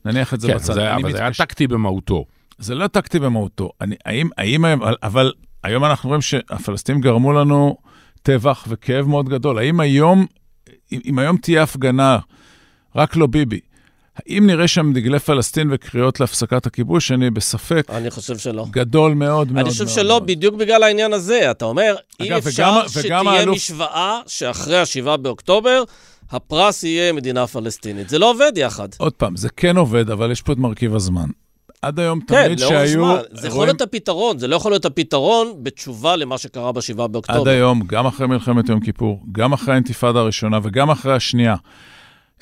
נניח את זה כן, בצד. זה, אני אבל זה היה טקטי במהותו. זה לא טקטי במהותו. אני, האם, האם היום, אבל היום אנחנו רואים שהפלסטינים גרמו לנו טבח וכאב מאוד גדול. האם היום, אם, היום תהיה הפגנה, רק לא ביבי, האם נראה שם דגלי פלסטין וקריאות להפסקת הכיבוש? אני בספק אני חושב שלא. גדול מאוד מאוד. אני חושב מאוד שלא מאוד. בדיוק בגלל העניין הזה. אתה אומר, אי אפשר וגם- וגם שתהיה האלוף- משוואה שאחרי ה-7 באוקטובר, הפרס יהיה מדינה פלסטינית. זה לא עובד יחד. עוד פעם, זה כן עובד, אבל יש פה את מרכיב הזמן. עד היום כן, תמיד לאורך שהיו... זמן. זה יכול רואים- להיות הפתרון, זה לא יכול להיות הפתרון בתשובה למה שקרה ב-7 עד באוקטובר. היום, גם אחרי מלחמת יום כיפור, גם אחרי האינתיפאדה הראשונה וגם אחרי השנייה,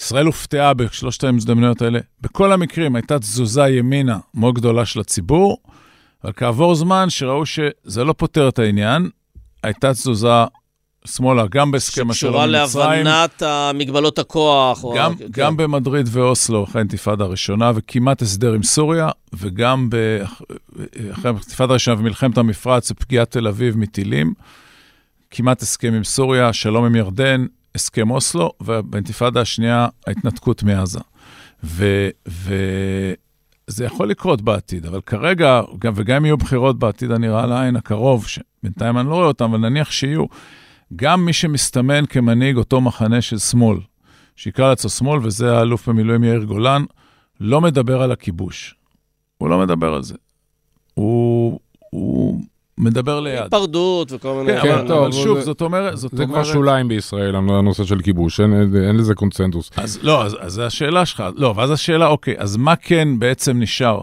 ישראל הופתעה בשלושת ההזדמנויות האלה. בכל המקרים הייתה תזוזה ימינה מאוד גדולה של הציבור, אבל כעבור זמן שראו שזה לא פותר את העניין, הייתה תזוזה שמאלה, גם בהסכם השלום שקשורה עם מצרים, להבנת מגבלות הכוח. או- גם, כן. גם במדריד ואוסלו, אחרי האינתיפאדה הראשונה, וכמעט הסדר עם סוריה, וגם ב... אחרי האינתיפאדה הראשונה ומלחמת המפרץ ופגיעת תל אביב מטילים, כמעט הסכם עם סוריה, שלום עם ירדן, הסכם אוסלו, ובאינתיפאדה השנייה, ההתנתקות מעזה. ו... ו... זה יכול לקרות בעתיד, אבל כרגע, גם, וגם אם יהיו בחירות בעתיד הנראה לעין הקרוב, שבינתיים אני לא רואה אותם, אבל נניח שיהיו, גם מי שמסתמן כמנהיג אותו מחנה של שמאל, שיקרא לעצמו שמאל, וזה האלוף במילואים יאיר גולן, לא מדבר על הכיבוש. הוא לא מדבר על זה. הוא, הוא מדבר ליד. היפרדות וכל מיני... כן, כן, אבל, טוב, אבל שוב, זה- זאת אומרת... זאת זה אומרת, כבר שוליים בישראל, הנושא של כיבוש, אין, אין לזה קונצנזוס. אז לא, אז, אז זה השאלה שלך. לא, ואז השאלה, אוקיי, אז מה כן בעצם נשאר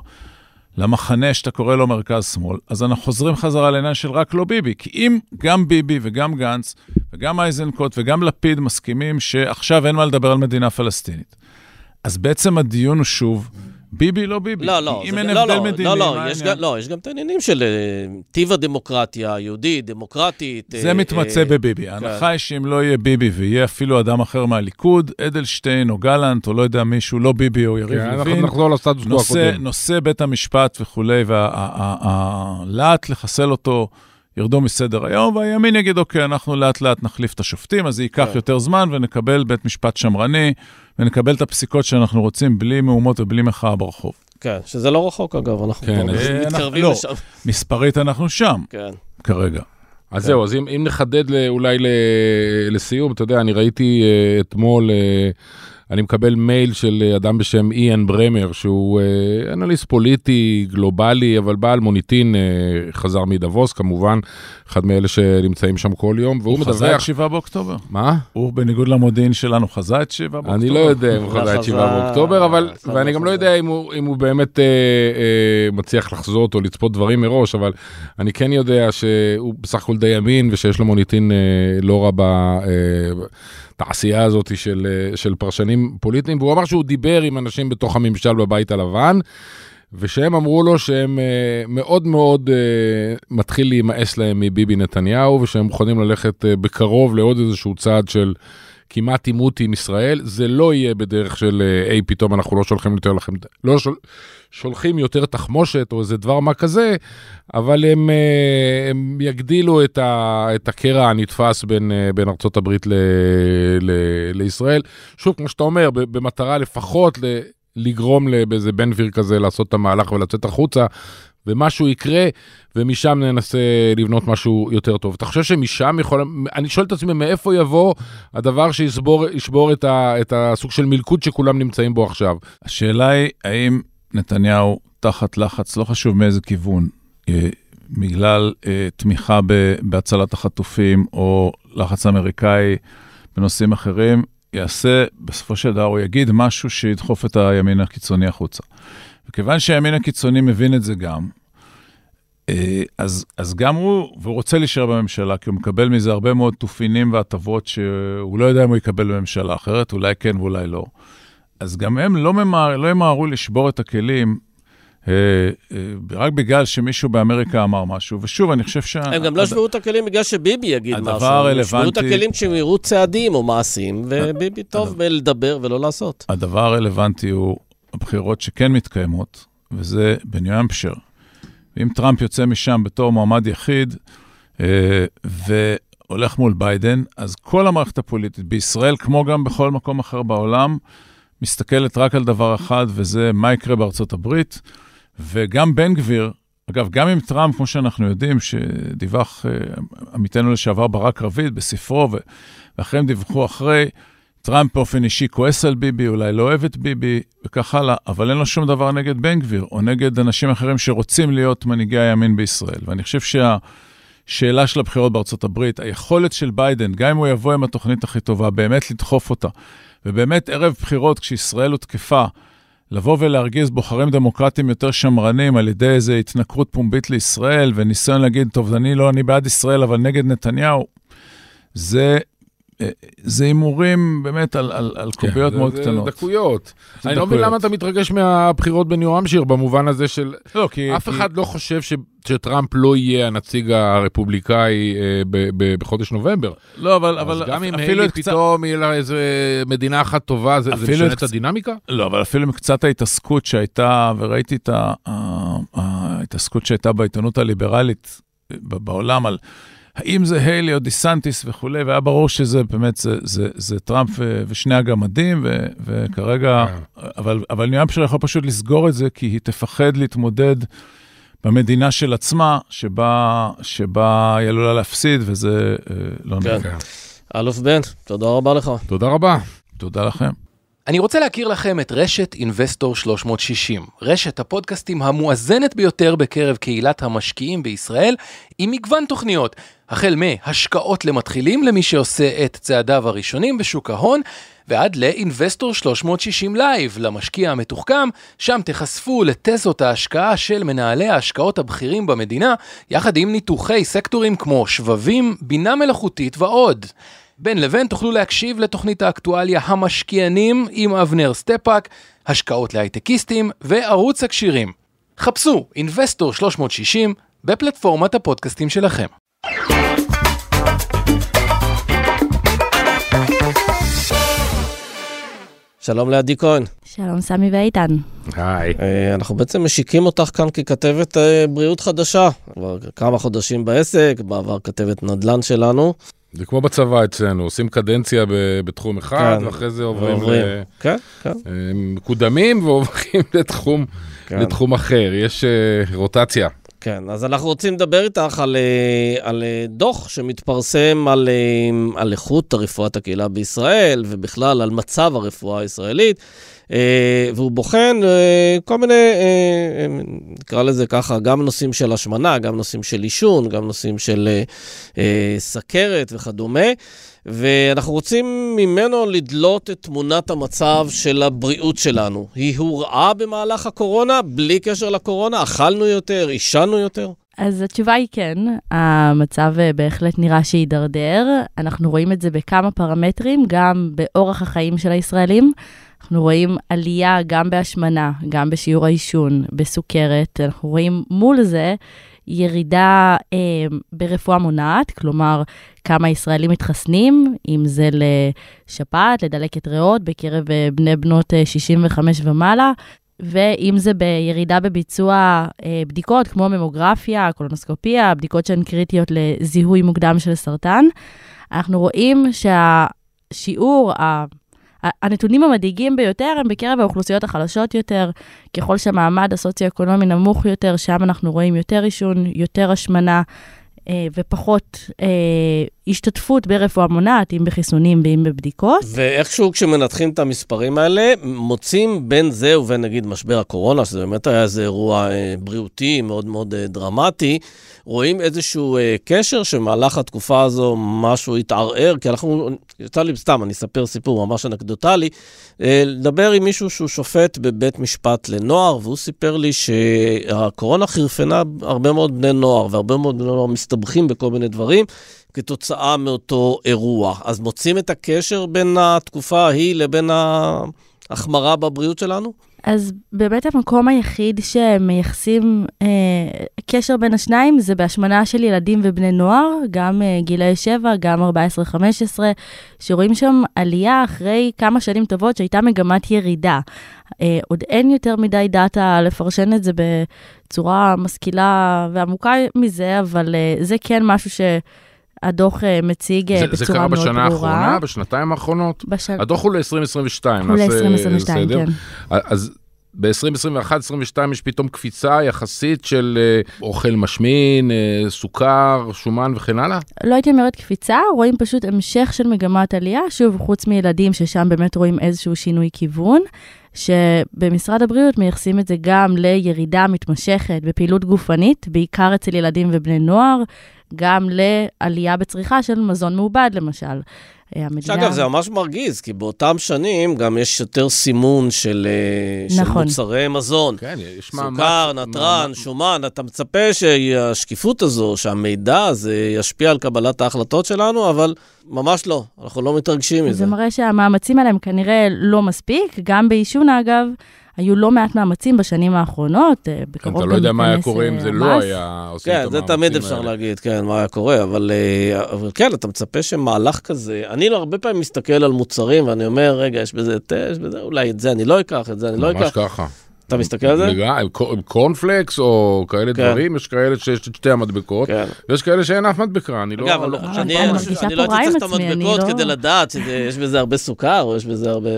למחנה שאתה קורא לו מרכז-שמאל? אז אנחנו חוזרים חזרה לעניין של רק לא ביבי. כי אם גם ביבי וגם גנץ וגם איזנקוט וגם לפיד מסכימים שעכשיו אין מה לדבר על מדינה פלסטינית, אז בעצם הדיון הוא שוב, ביבי לא ביבי. לא, לא, אם זה- אין לא, הבדל לא, מדיני, לא, לא, מה יש העניין? גם, לא, יש גם את העניינים של אה, טיב הדמוקרטיה, יהודית, דמוקרטית. זה אה, מתמצא אה, בביבי. ההנחה היא שאם לא יהיה ביבי ויהיה אפילו אדם אחר מהליכוד, אדלשטיין או גלנט או לא יודע מישהו, לא ביבי או יריב כן, אנחנו לוין, נחזור לסטטוס קוו נושא, הקודם. נושא בית המשפט וכולי, והלהט לחסל אותו ירדו מסדר היום, והימין יגיד, אוקיי, אנחנו לאט לאט נחליף את השופטים, אז זה ייקח כן. יותר זמן ונקבל בית משפט שמרני, ונקבל את הפסיקות שאנחנו רוצים בלי מהומות ובלי מחאה ברחוב. כן, שזה לא רחוק אגב, אנחנו כן, כבר אה, מתקרבים אנחנו- לשם. מספרית אנחנו שם כן. כרגע. אז זהו, אז אם, אם נחדד ל- אולי ל, לסיום, אתה יודע, אני ראיתי uh, אתמול, uh, אני מקבל מייל של אה, אדם בשם איאן ברמר, שהוא uh, אנליסט פוליטי, גלובלי, אבל בעל מוניטין, uh, חזר מדבוס כמובן, אחד מאלה שנמצאים שם כל יום, והוא הוא חזה את מדווח... 7 באוקטובר. מה? הוא בניגוד למודיעין שלנו חזה את 7 באוקטובר. אני לא יודע אם הוא חזה את חזה, 7 באוקטובר, אבל, חזה, ואני גם לא. יודע אם הוא, אם הוא באמת אה, אה, מצליח לחזות או לצפות דברים מראש, אבל אני כן יודע שהוא בסך הכל די אמין ושיש לו מוניטין אה, לא רע בתעשייה הזאת של, אה, של פרשנים פוליטיים, והוא אמר שהוא דיבר עם אנשים בתוך הממשל בבית הלבן. ושהם אמרו לו שהם uh, מאוד מאוד uh, מתחיל להימאס להם מביבי נתניהו, ושהם מוכנים ללכת uh, בקרוב לעוד איזשהו צעד של כמעט עימות עם ישראל. זה לא יהיה בדרך של uh, היי, פתאום אנחנו לא שולחים יותר לכם, לא שול, שולחים יותר תחמושת או איזה דבר מה כזה, אבל הם, uh, הם יגדילו את, ה, את הקרע הנתפס בין, uh, בין הברית ל, ל, לישראל. שוב, כמו שאתה אומר, במטרה לפחות ל... לגרום באיזה בן גביר כזה לעשות את המהלך ולצאת החוצה, ומשהו יקרה, ומשם ננסה לבנות משהו יותר טוב. אתה חושב שמשם יכול... אני שואל את עצמי, מאיפה יבוא הדבר שישבור את, ה, את הסוג של מלכוד שכולם נמצאים בו עכשיו? השאלה היא, האם נתניהו תחת לחץ, לא חשוב מאיזה כיוון, אה, בגלל אה, תמיכה ב, בהצלת החטופים או לחץ אמריקאי בנושאים אחרים, יעשה, בסופו של דבר הוא יגיד משהו שידחוף את הימין הקיצוני החוצה. וכיוון שהימין הקיצוני מבין את זה גם, אה, אז, אז גם הוא, והוא רוצה להישאר בממשלה, כי הוא מקבל מזה הרבה מאוד תופינים והטבות שהוא לא יודע אם הוא יקבל בממשלה אחרת, אולי כן ואולי לא. אז גם הם לא, ממהר, לא ימהרו לשבור את הכלים אה, אה, רק בגלל שמישהו באמריקה אמר משהו. ושוב, אני חושב שה... הם גם לא שברו את הכלים בגלל שביבי יגיד משהו. הדבר הרלוונטי... הם שברו את הכלים כשהם יראו צעדים או מעשים, וביבי טוב בלדבר ולא לעשות. הדבר הרלוונטי הוא הבחירות שכן מתקיימות, וזה בניו אמפשר. ואם טראמפ יוצא משם בתור מועמד יחיד, אה, והולך מול ביידן, אז כל המערכת הפוליטית בישראל, כמו גם בכל מקום אחר בעולם, מסתכלת רק על דבר אחד, וזה מה יקרה בארצות הברית. וגם בן גביר, אגב, גם עם טראמפ, כמו שאנחנו יודעים, שדיווח אה, עמיתנו לשעבר ברק רביד בספרו, ואחרים דיווחו אחרי, טראמפ באופן אישי כועס על ביבי, אולי לא אוהב את ביבי, וכך הלאה, אבל אין לו שום דבר נגד בן גביר, או נגד אנשים אחרים שרוצים להיות מנהיגי הימין בישראל. ואני חושב שהשאלה של הבחירות בארצות הברית, היכולת של ביידן, גם אם הוא יבוא עם התוכנית הכי טובה, באמת לדחוף אותה. ובאמת, ערב בחירות, כשישראל הותקפה, לבוא ולהרגיז בוחרים דמוקרטיים יותר שמרנים על ידי איזו התנכרות פומבית לישראל, וניסיון להגיד, טוב, אני לא, אני בעד ישראל, אבל נגד נתניהו, זה זה הימורים באמת על, על, על כן, קוביות מאוד זה קטנות. זה דקויות. זה אני דקויות. לא מבין למה אתה מתרגש מהבחירות בניו אמשיר במובן הזה של... לא, כי... אף כי... אחד לא חושב ש... שטראמפ לא יהיה הנציג הרפובליקאי אה, ב, ב, בחודש נובמבר. לא, אבל... אבל גם אם היילי קצת... פתאום יהיה לה איזה מדינה אחת טובה, זה, זה משנה את, את הדינמיקה? לא, אבל אפילו עם קצת ההתעסקות שהייתה, וראיתי את ההתעסקות שהייתה בעיתונות הליברלית בעולם על... האם זה היילי או דיסנטיס וכולי, והיה ברור שזה באמת, זה, זה, זה טראמפ ושני הגמדים, ו, וכרגע, כן. אבל, אבל ניו אמפשר יכול פשוט לסגור את זה, כי היא תפחד להתמודד במדינה של עצמה, שבה, שבה היא עלולה להפסיד, וזה אה, לא כן. נראה. אלוף בן, תודה רבה לך. תודה רבה. תודה לכם. אני רוצה להכיר לכם את רשת Investor 360, רשת הפודקאסטים המואזנת ביותר בקרב קהילת המשקיעים בישראל, עם מגוון תוכניות, החל מהשקעות למתחילים למי שעושה את צעדיו הראשונים בשוק ההון, ועד ל Investor 360 Live, למשקיע המתוחכם, שם תחשפו לתזות ההשקעה של מנהלי ההשקעות הבכירים במדינה, יחד עם ניתוחי סקטורים כמו שבבים, בינה מלאכותית ועוד. בין לבין תוכלו להקשיב לתוכנית האקטואליה המשקיענים עם אבנר סטפק, השקעות להייטקיסטים וערוץ הכשירים. חפשו Investor 360 בפלטפורמת הפודקאסטים שלכם. שלום לעדי כהן. שלום סמי ואיתן. היי. אה, אנחנו בעצם משיקים אותך כאן ככתבת אה, בריאות חדשה. כבר כמה חודשים בעסק, בעבר כתבת נדל"ן שלנו. זה כמו בצבא אצלנו, עושים קדנציה בתחום אחד, כן, ואחרי זה עוברים, ועוברים. ל... כן, כן. אה, מקודמים ועוברים לתחום, כן. לתחום אחר, יש uh, רוטציה. כן, אז אנחנו רוצים לדבר איתך על, אה, על דוח שמתפרסם על, על איכות רפואת הקהילה בישראל, ובכלל על מצב הרפואה הישראלית. אה, והוא בוחן אה, כל מיני, אה, נקרא לזה ככה, גם נושאים של השמנה, גם נושאים של עישון, גם נושאים של סכרת וכדומה. ואנחנו רוצים ממנו לדלות את תמונת המצב של הבריאות שלנו. היא הורעה במהלך הקורונה, בלי קשר לקורונה? אכלנו יותר, עישנו יותר? אז התשובה היא כן, המצב בהחלט נראה שהידרדר. אנחנו רואים את זה בכמה פרמטרים, גם באורח החיים של הישראלים. אנחנו רואים עלייה גם בהשמנה, גם בשיעור העישון, בסוכרת. אנחנו רואים מול זה ירידה אה, ברפואה מונעת, כלומר, כמה ישראלים מתחסנים, אם זה לשפעת, לדלקת ריאות, בקרב אה, בני בנות אה, 65 ומעלה, ואם זה בירידה בביצוע אה, בדיקות כמו ממוגרפיה, קולונוסקופיה, בדיקות שהן קריטיות לזיהוי מוקדם של סרטן. אנחנו רואים שהשיעור, הנתונים המדאיגים ביותר הם בקרב האוכלוסיות החלשות יותר. ככל שהמעמד הסוציו-אקונומי נמוך יותר, שם אנחנו רואים יותר עישון, יותר השמנה. אה, ופחות אה, השתתפות ברפואה מונעת, אם בחיסונים ואם בבדיקות. ואיכשהו כשמנתחים את המספרים האלה, מוצאים בין זה ובין נגיד משבר הקורונה, שזה באמת היה איזה אירוע אה, בריאותי מאוד מאוד אה, דרמטי, רואים איזשהו אה, קשר שמהלך התקופה הזו משהו התערער, כי אנחנו, יצא לי סתם, אני אספר סיפור ממש אנקדוטלי, לדבר עם מישהו שהוא שופט בבית משפט לנוער, והוא סיפר לי שהקורונה חירפנה הרבה מאוד בני נוער, והרבה מאוד בני נוער מסתבכים בכל מיני דברים. כתוצאה מאותו אירוע. אז מוצאים את הקשר בין התקופה ההיא לבין ההחמרה בבריאות שלנו? אז באמת המקום היחיד שמייחסים אה, קשר בין השניים זה בהשמנה של ילדים ובני נוער, גם אה, גילאי 7, גם 14-15, שרואים שם עלייה אחרי כמה שנים טובות שהייתה מגמת ירידה. אה, עוד אין יותר מדי דאטה לפרשן את זה בצורה משכילה ועמוקה מזה, אבל אה, זה כן משהו ש... הדוח אה, מציג אה, זה, בצורה מאוד ברורה. זה קרה בשנה האחרונה, בשנתיים האחרונות? בש... הדוח הוא ל-2022, הוא ל-2022, כן. אז ב-2021-2022 יש פתאום קפיצה יחסית של uh, אוכל משמין, uh, סוכר, שומן וכן הלאה? לא הייתי אומרת קפיצה, רואים פשוט המשך של מגמת עלייה, שוב, חוץ מילדים ששם באמת רואים איזשהו שינוי כיוון. שבמשרד הבריאות מייחסים את זה גם לירידה מתמשכת בפעילות גופנית, בעיקר אצל ילדים ובני נוער, גם לעלייה בצריכה של מזון מעובד, למשל. אה, המדינה... שאגב, זה ממש מרגיז, כי באותם שנים גם יש יותר סימון של, אה, נכון. של מוצרי מזון. כן, יש סוכר, מעמד... נתרן, מעמד... שומן. אתה מצפה שהשקיפות הזו, שהמידע הזה ישפיע על קבלת ההחלטות שלנו, אבל ממש לא, אנחנו לא מתרגשים מזה. זה מראה שהמאמצים האלה הם כנראה לא מספיק, גם בעישון אגב. היו לא מעט מאמצים בשנים האחרונות, אה, בקרוב אתה לא יודע מה היה קורה אם זה לא היה עושים כן, את המאמצים האלה. כן, זה תמיד אפשר להגיד, כן, מה היה קורה, אבל, אה, אבל כן, אתה מצפה שמהלך כזה, אני לא הרבה פעמים מסתכל על מוצרים ואני אומר, רגע, יש בזה, יש בזה, אולי את זה אני לא אקח, את זה אני לא אקח. ממש ככה. אתה מסתכל על זה? קורנפלקס או כאלה כן. דברים, יש כאלה שיש את שתי המדבקות, כן. ויש כאלה שאין אף מדבקה, אני לא, אגב, לא. אני, אני לא הייתי צריך את המדבקות לא- כדי לדעת שיש בזה הרבה סוכר, או יש בזה הרבה...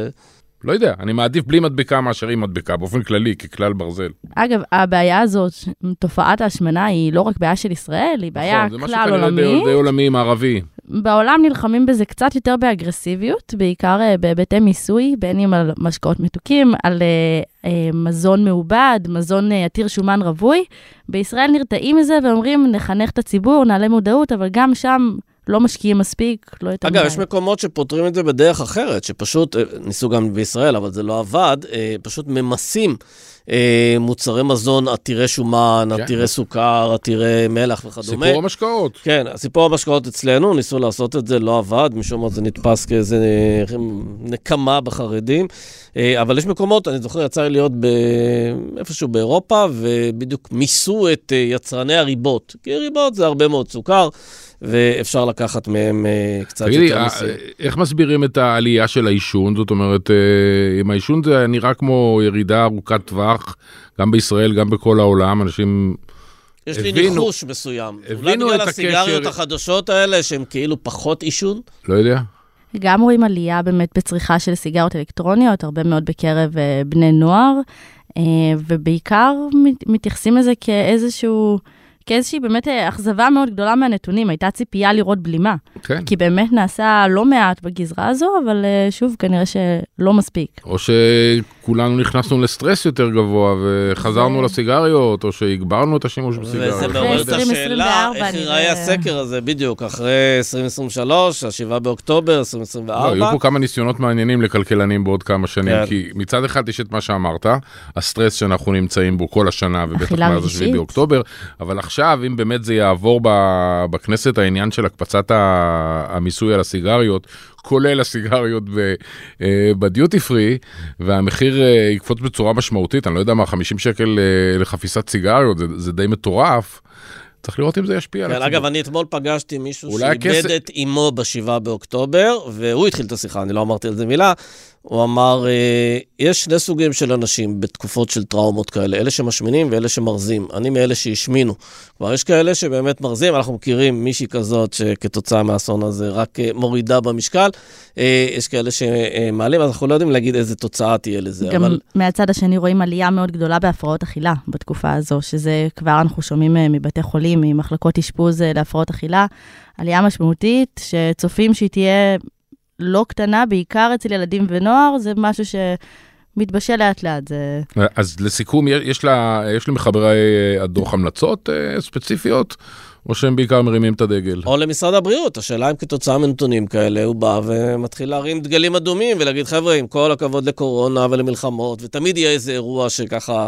לא יודע, אני מעדיף בלי מדבקה מאשר עם מדבקה, באופן כללי, ככלל ברזל. אגב, הבעיה הזאת, תופעת ההשמנה היא לא רק בעיה של ישראל, היא בעיה נכון, כלל עולמית. נכון, זה משהו כנראה די עולמי מערבי. בעולם נלחמים בזה קצת יותר באגרסיביות, בעיקר uh, בהיבטי מיסוי, בין אם על משקאות מתוקים, על uh, uh, מזון מעובד, מזון uh, עתיר שומן רווי. בישראל נרתעים מזה ואומרים, נחנך את הציבור, נעלה מודעות, אבל גם שם... לא משקיעים מספיק, לא יותר מדי. אגב, יש מקומות שפותרים את זה בדרך אחרת, שפשוט, אה, ניסו גם בישראל, אבל זה לא עבד, אה, פשוט ממסים מוצרי מזון עתירי שומן, כן. עתירי סוכר, עתירי מלח וכדומה. סיפור המשקאות. כן, סיפור המשקאות אצלנו, ניסו לעשות את זה, לא עבד, משום מה זה נתפס כאיזה נקמה בחרדים. אבל יש מקומות, אני זוכר, יצא לי להיות איפשהו באירופה, ובדיוק מיסו את יצרני הריבות. כי ריבות זה הרבה מאוד סוכר. ואפשר לקחת מהם uh, קצת תגידי, יותר מיסים. איך מסבירים את העלייה של העישון? זאת אומרת, uh, עם העישון זה נראה כמו ירידה ארוכת טווח, גם בישראל, גם בכל העולם, אנשים... יש הבינו, לי ניחוש מסוים. אולי בגלל הסיגריות הקשר... החדשות האלה, שהן כאילו פחות עישון? לא יודע. גם רואים עלייה באמת בצריכה של סיגריות אלקטרוניות, הרבה מאוד בקרב uh, בני נוער, uh, ובעיקר מתייחסים לזה כאיזשהו... כאיזושהי באמת אה, אכזבה מאוד גדולה מהנתונים, הייתה ציפייה לראות בלימה. כן. כי באמת נעשה לא מעט בגזרה הזו, אבל אה, שוב, כנראה שלא מספיק. או שכולנו נכנסנו לסטרס יותר גבוה וחזרנו. לסיגריות, או שהגברנו את השימוש בסיגריות. וזה מעורר את השאלה, איך ייראה הסקר הזה בדיוק, אחרי 2023, ה-7 באוקטובר, 2024. לא, היו פה כמה ניסיונות מעניינים לכלכלנים בעוד כמה שנים, כן. כי מצד אחד יש את מה שאמרת, הסטרס שאנחנו נמצאים בו כל השנה, ובטח מאז 7 באוקטובר, אבל עכשיו... עכשיו, אם באמת זה יעבור בכנסת העניין של הקפצת המיסוי על הסיגריות, כולל הסיגריות אה, בדיוטי פרי, והמחיר אה, יקפוץ בצורה משמעותית, אני לא יודע מה, 50 שקל אה, לחפיסת סיגריות, זה, זה די מטורף. צריך לראות אם זה ישפיע על כן, הציבור. אגב, אני אתמול פגשתי מישהו שאיבד הכס... את אימו ב-7 באוקטובר, והוא התחיל את השיחה, אני לא אמרתי על זה מילה. הוא אמר, אה, יש שני סוגים של אנשים בתקופות של טראומות כאלה, אלה שמשמינים ואלה שמרזים. אני מאלה שהשמינו. כלומר, יש כאלה שבאמת מרזים, אנחנו מכירים מישהי כזאת שכתוצאה מהאסון הזה רק אה, מורידה במשקל. אה, יש כאלה שמעלים, אז אנחנו לא יודעים להגיד איזה תוצאה תהיה לזה, גם אבל... מהצד השני רואים עלייה מאוד גדולה בהפרעות אכילה בתקופה הזו, שזה כבר אנחנו שומעים מבתי חולים, ממחלקות אשפוז להפרעות אכילה, עלייה משמעותית, שצופים שהיא תהיה לא קטנה, בעיקר אצל ילדים ונוער, זה משהו שמתבשל לאט לאט. זה... אז לסיכום, יש, לה, יש למחברי הדוח המלצות אה, ספציפיות, או שהם בעיקר מרימים את הדגל? או למשרד הבריאות, השאלה אם כתוצאה מנתונים כאלה הוא בא ומתחיל להרים דגלים אדומים ולהגיד, חבר'ה, עם כל הכבוד לקורונה ולמלחמות, ותמיד יהיה איזה אירוע שככה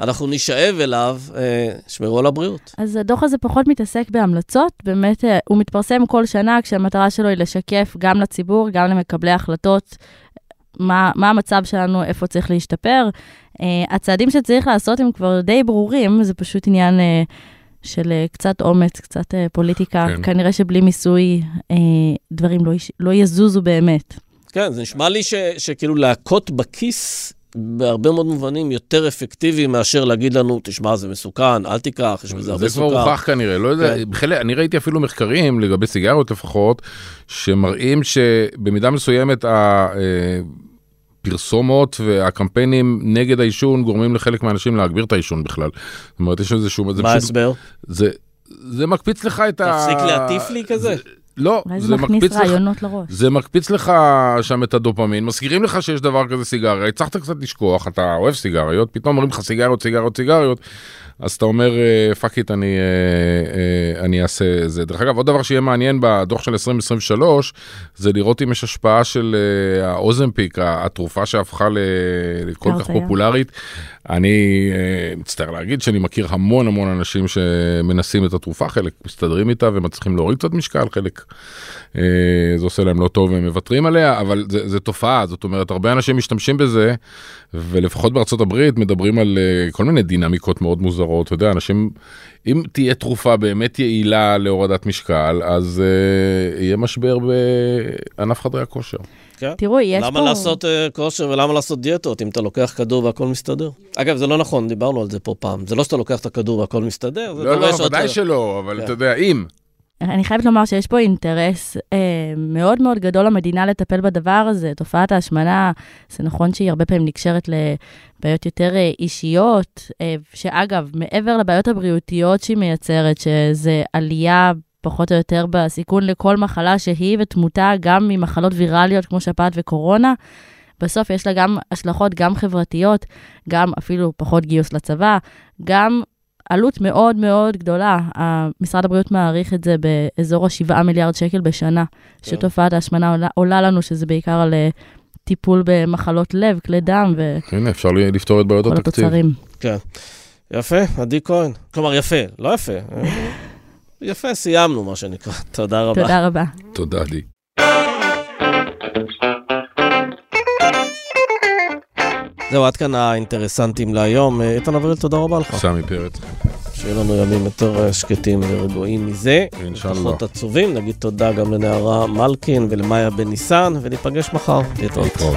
אנחנו נשאב אליו, אה, שמרו על הבריאות. אז הדוח הזה פחות מתעסק בהמלצות, באמת אה, הוא מתפרסם כל שנה כשהמטרה שלו היא לשקף גם לציבור, גם למקבלי ההחלטות, מה, מה המצב שלנו, איפה צריך להשתפר. אה, הצעדים שצריך לעשות הם כבר די ברורים, זה פשוט עניין אה, של אה, קצת אומץ, קצת אה, פוליטיקה. כן. כנראה שבלי מיסוי אה, דברים לא, יש, לא יזוזו באמת. כן, זה נשמע לי ש, שכאילו להכות בכיס בהרבה מאוד מובנים יותר אפקטיבי מאשר להגיד לנו, תשמע, זה מסוכן, אל תיקח, יש בזה הרבה זה כבר סוכר. הוכח כנראה, לא יודע, כן. בחלק, אני ראיתי אפילו מחקרים לגבי סיגריות לפחות, שמראים שבמידה מסוימת הפרסומות והקמפיינים נגד העישון גורמים לחלק מהאנשים להגביר את העישון בכלל. זאת אומרת, יש איזשהו... זה מה ההסבר? זה, זה מקפיץ לך את ה... תפסיק להטיף לי כזה? לא, אולי זה זה מקפיץ לך... רעיונות לראש. זה מקפיץ לך שם את הדופמין, מזכירים לך שיש דבר כזה סיגריה, הצלחת קצת לשכוח, אתה אוהב סיגריות, פתאום אומרים לך סיגריות, סיגריות, סיגריות, אז אתה אומר, fuck it, אני, אה, אה, אני אעשה זה. דרך אגב, עוד דבר שיהיה מעניין בדוח של 2023, זה לראות אם יש השפעה של אה, האוזמפיק, התרופה שהפכה לכל כך הרצאה. פופולרית. אני אה, מצטער להגיד שאני מכיר המון המון אנשים שמנסים את התרופה, חלק מסתדרים איתה ומצליחים להוריד קצת משקל, חלק אה, זה עושה להם לא טוב והם מוותרים עליה, אבל זה, זה תופעה, זאת אומרת, הרבה אנשים משתמשים בזה, ולפחות בארצות הברית מדברים על אה, כל מיני דינמיקות מאוד מוזרות, אתה יודע, אנשים, אם תהיה תרופה באמת יעילה להורדת משקל, אז יהיה משבר בענף חדרי הכושר. כן. תראו, יש למה פה... לעשות uh, כושר ולמה לעשות דיאטות אם אתה לוקח כדור והכל מסתדר? אגב, זה לא נכון, דיברנו על זה פה פעם. זה לא שאתה לוקח את הכדור והכל מסתדר, זה לא, לא, עוד- ודאי שלא, אבל כן. אתה יודע, אם. אני חייבת לומר שיש פה אינטרס אה, מאוד מאוד גדול למדינה לטפל בדבר הזה. תופעת ההשמנה, זה נכון שהיא הרבה פעמים נקשרת לבעיות יותר אה, אישיות, אה, שאגב, מעבר לבעיות הבריאותיות שהיא מייצרת, שזה עלייה פחות או יותר בסיכון לכל מחלה שהיא, ותמותה גם ממחלות ויראליות כמו שפעת וקורונה, בסוף יש לה גם השלכות גם חברתיות, גם אפילו פחות גיוס לצבא, גם עלות מאוד מאוד גדולה. משרד הבריאות מעריך את זה באזור ה-7 מיליארד שקל בשנה, כן. שתופעת ההשמנה עולה, עולה לנו, שזה בעיקר על אה, טיפול במחלות לב, כלי דם הנה, אפשר לי- לפתור את בעיות התקציב. התוצרים. כן. יפה, עדי כהן. כלומר, יפה, לא יפה. יפה, סיימנו, מה שנקרא. תודה רבה. תודה רבה. תודה, עדי. זהו, עד כאן האינטרסנטים להיום. אה, איתן אבריאל, תודה רבה לך. סמי פרץ. שיהיו לנו ימים יותר אה, שקטים ורגועים מזה. אינשאללה. פחות עצובים. נגיד תודה גם לנערה מלקין ולמאיה בן ניסן, וניפגש מחר. להתראות. להתראות.